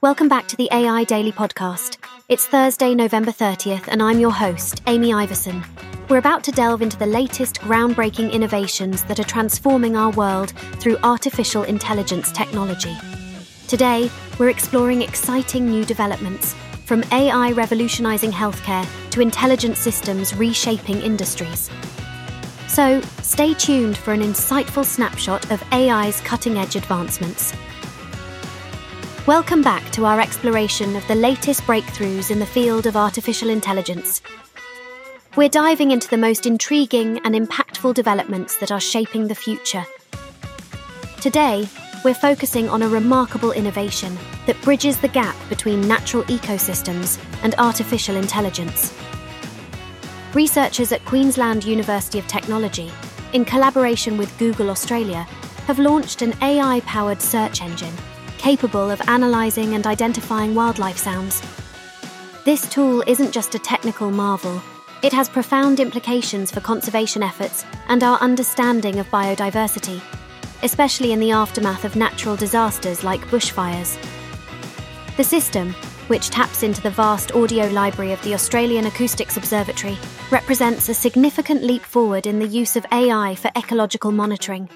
Welcome back to the AI Daily Podcast. It's Thursday, November 30th, and I'm your host, Amy Iverson. We're about to delve into the latest groundbreaking innovations that are transforming our world through artificial intelligence technology. Today, we're exploring exciting new developments, from AI revolutionizing healthcare to intelligent systems reshaping industries. So, stay tuned for an insightful snapshot of AI's cutting edge advancements. Welcome back to our exploration of the latest breakthroughs in the field of artificial intelligence. We're diving into the most intriguing and impactful developments that are shaping the future. Today, we're focusing on a remarkable innovation that bridges the gap between natural ecosystems and artificial intelligence. Researchers at Queensland University of Technology, in collaboration with Google Australia, have launched an AI powered search engine capable of analysing and identifying wildlife sounds. This tool isn't just a technical marvel, it has profound implications for conservation efforts and our understanding of biodiversity, especially in the aftermath of natural disasters like bushfires. The system, which taps into the vast audio library of the Australian Acoustics Observatory, represents a significant leap forward in the use of AI for ecological monitoring.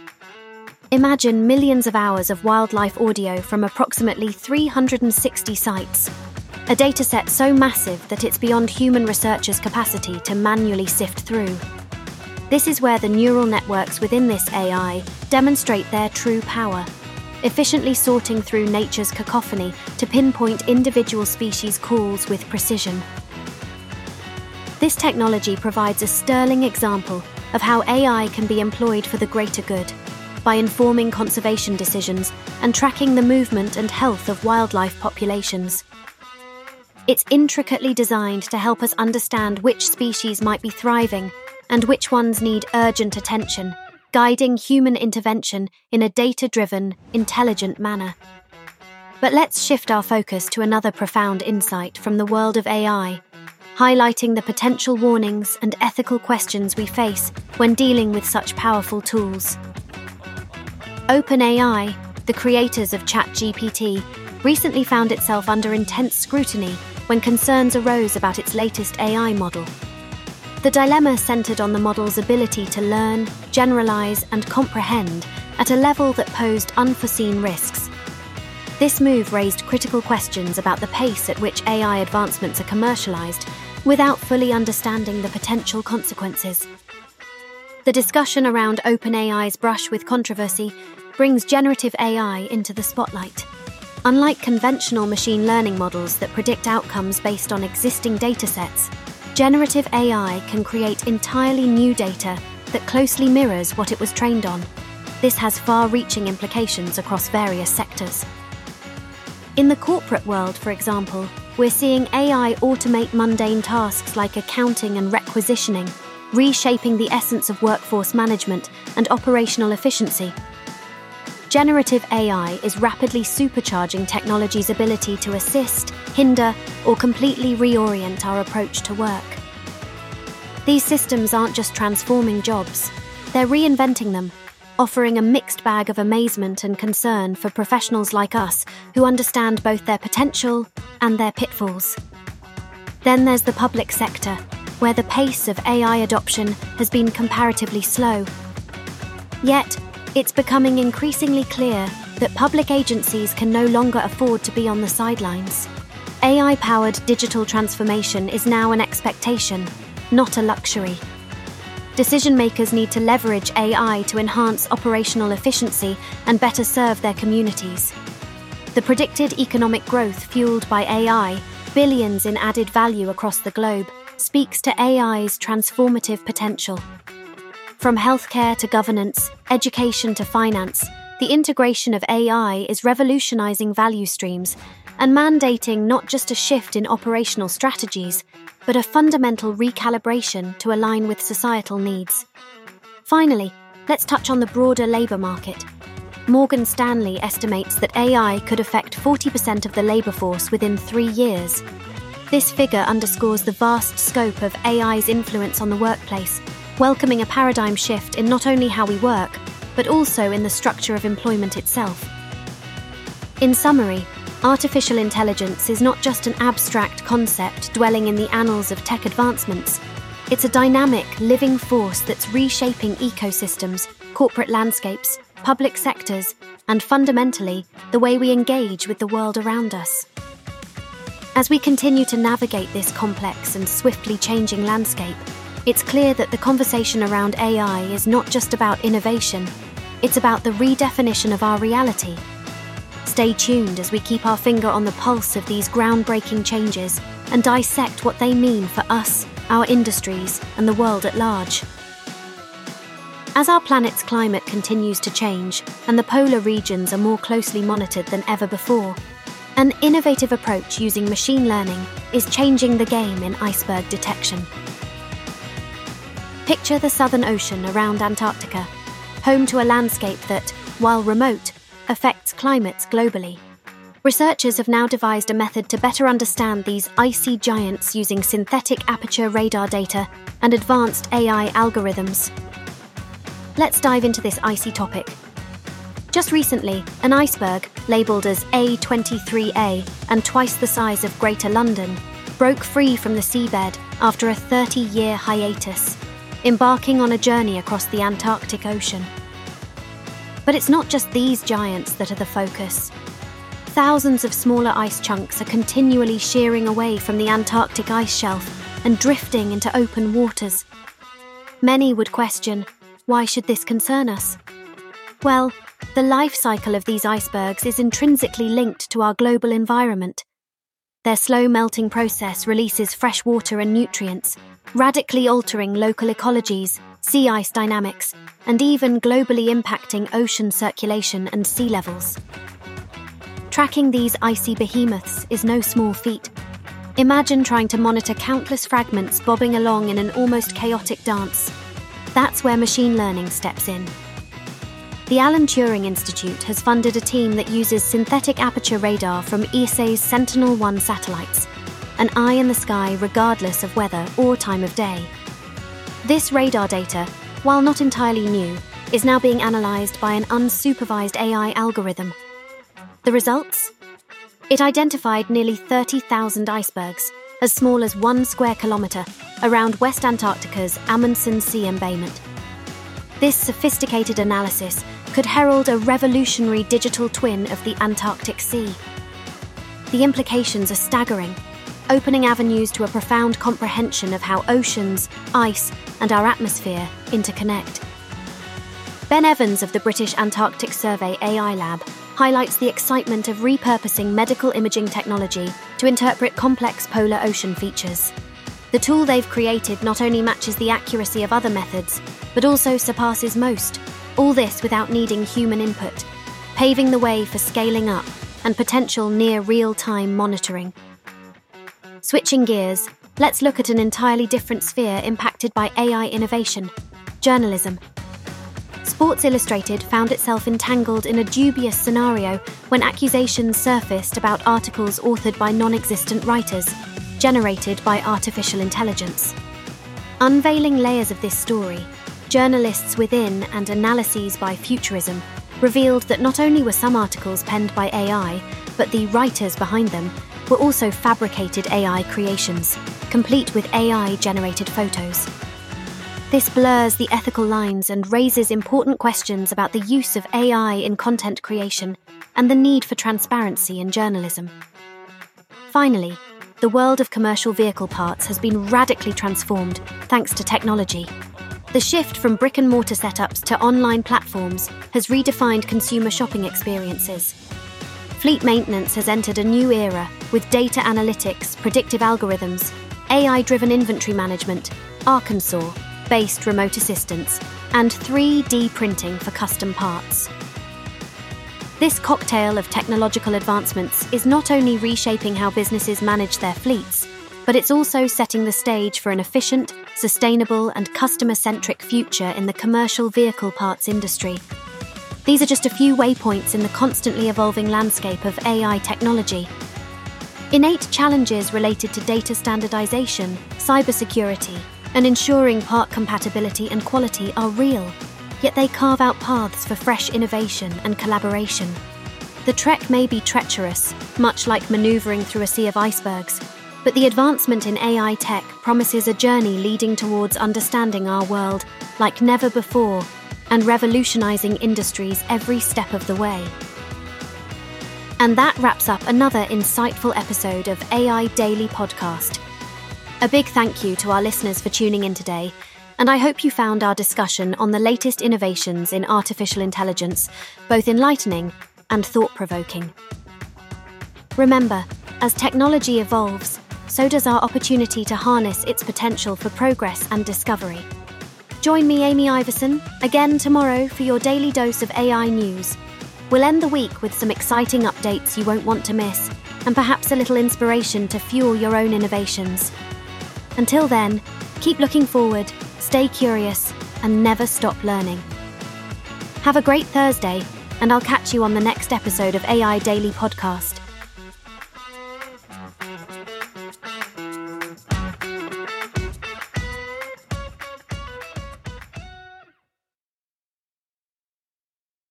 Imagine millions of hours of wildlife audio from approximately 360 sites. A dataset so massive that it's beyond human researchers' capacity to manually sift through. This is where the neural networks within this AI demonstrate their true power, efficiently sorting through nature's cacophony to pinpoint individual species calls with precision. This technology provides a sterling example of how AI can be employed for the greater good by informing conservation decisions and tracking the movement and health of wildlife populations. It's intricately designed to help us understand which species might be thriving and which ones need urgent attention, guiding human intervention in a data driven, intelligent manner. But let's shift our focus to another profound insight from the world of AI, highlighting the potential warnings and ethical questions we face when dealing with such powerful tools. OpenAI, the creators of ChatGPT, recently found itself under intense scrutiny when concerns arose about its latest AI model. The dilemma centered on the model's ability to learn, generalize, and comprehend at a level that posed unforeseen risks. This move raised critical questions about the pace at which AI advancements are commercialized without fully understanding the potential consequences. The discussion around OpenAI's brush with controversy brings generative AI into the spotlight. Unlike conventional machine learning models that predict outcomes based on existing datasets, generative AI can create entirely new data that closely mirrors what it was trained on. This has far reaching implications across various sectors. In the corporate world, for example, we're seeing AI automate mundane tasks like accounting and requisitioning, reshaping the essence of workforce management and operational efficiency generative AI is rapidly supercharging technology's ability to assist, hinder, or completely reorient our approach to work. These systems aren't just transforming jobs, they're reinventing them, offering a mixed bag of amazement and concern for professionals like us who understand both their potential and their pitfalls. Then there's the public sector, where the pace of AI adoption has been comparatively slow. Yet, it's becoming increasingly clear that public agencies can no longer afford to be on the sidelines. AI powered digital transformation is now an expectation, not a luxury. Decision makers need to leverage AI to enhance operational efficiency and better serve their communities. The predicted economic growth fueled by AI, billions in added value across the globe, speaks to AI's transformative potential. From healthcare to governance, education to finance, the integration of AI is revolutionizing value streams and mandating not just a shift in operational strategies, but a fundamental recalibration to align with societal needs. Finally, let's touch on the broader labour market. Morgan Stanley estimates that AI could affect 40% of the labour force within three years. This figure underscores the vast scope of AI's influence on the workplace welcoming a paradigm shift in not only how we work, but also in the structure of employment itself. In summary, artificial intelligence is not just an abstract concept dwelling in the annals of tech advancements. It's a dynamic, living force that's reshaping ecosystems, corporate landscapes, public sectors, and fundamentally, the way we engage with the world around us. As we continue to navigate this complex and swiftly changing landscape, it's clear that the conversation around AI is not just about innovation, it's about the redefinition of our reality. Stay tuned as we keep our finger on the pulse of these groundbreaking changes and dissect what they mean for us, our industries, and the world at large. As our planet's climate continues to change and the polar regions are more closely monitored than ever before, an innovative approach using machine learning is changing the game in iceberg detection. Picture the Southern Ocean around Antarctica, home to a landscape that, while remote, affects climates globally. Researchers have now devised a method to better understand these icy giants using synthetic aperture radar data and advanced AI algorithms. Let's dive into this icy topic. Just recently, an iceberg, labelled as A23A and twice the size of Greater London, broke free from the seabed after a 30 year hiatus embarking on a journey across the Antarctic Ocean. But it's not just these giants that are the focus. Thousands of smaller ice chunks are continually shearing away from the Antarctic ice shelf and drifting into open waters. Many would question why should this concern us? Well, the life cycle of these icebergs is intrinsically linked to our global environment. Their slow melting process releases fresh water and nutrients, radically altering local ecologies, sea ice dynamics, and even globally impacting ocean circulation and sea levels. Tracking these icy behemoths is no small feat. Imagine trying to monitor countless fragments bobbing along in an almost chaotic dance. That's where machine learning steps in. The Alan Turing Institute has funded a team that uses synthetic aperture radar from ESA's Sentinel 1 satellites an eye in the sky regardless of weather or time of day. This radar data, while not entirely new, is now being analysed by an unsupervised AI algorithm. The results? It identified nearly 30,000 icebergs, as small as one square kilometre, around West Antarctica's Amundsen Sea embayment. This sophisticated analysis could herald a revolutionary digital twin of the Antarctic Sea. The implications are staggering opening avenues to a profound comprehension of how oceans, ice, and our atmosphere interconnect. Ben Evans of the British Antarctic Survey AI Lab highlights the excitement of repurposing medical imaging technology to interpret complex polar ocean features. The tool they've created not only matches the accuracy of other methods, but also surpasses most, all this without needing human input, paving the way for scaling up and potential near real time monitoring. Switching gears, let's look at an entirely different sphere impacted by AI innovation journalism. Sports Illustrated found itself entangled in a dubious scenario when accusations surfaced about articles authored by non existent writers, generated by artificial intelligence. Unveiling layers of this story, journalists within and analyses by Futurism revealed that not only were some articles penned by AI, but the writers behind them were also fabricated AI creations, complete with AI generated photos. This blurs the ethical lines and raises important questions about the use of AI in content creation and the need for transparency in journalism. Finally, the world of commercial vehicle parts has been radically transformed thanks to technology. The shift from brick and mortar setups to online platforms has redefined consumer shopping experiences Fleet maintenance has entered a new era with data analytics, predictive algorithms, AI driven inventory management, Arkansas based remote assistance, and 3D printing for custom parts. This cocktail of technological advancements is not only reshaping how businesses manage their fleets, but it's also setting the stage for an efficient, sustainable, and customer centric future in the commercial vehicle parts industry. These are just a few waypoints in the constantly evolving landscape of AI technology. Innate challenges related to data standardization, cybersecurity, and ensuring part compatibility and quality are real, yet they carve out paths for fresh innovation and collaboration. The trek may be treacherous, much like maneuvering through a sea of icebergs, but the advancement in AI tech promises a journey leading towards understanding our world like never before and revolutionizing industries every step of the way. And that wraps up another insightful episode of AI Daily Podcast. A big thank you to our listeners for tuning in today, and I hope you found our discussion on the latest innovations in artificial intelligence both enlightening and thought provoking. Remember, as technology evolves, so does our opportunity to harness its potential for progress and discovery. Join me, Amy Iverson, again tomorrow for your daily dose of AI news. We'll end the week with some exciting updates you won't want to miss, and perhaps a little inspiration to fuel your own innovations. Until then, keep looking forward, stay curious, and never stop learning. Have a great Thursday, and I'll catch you on the next episode of AI Daily Podcast.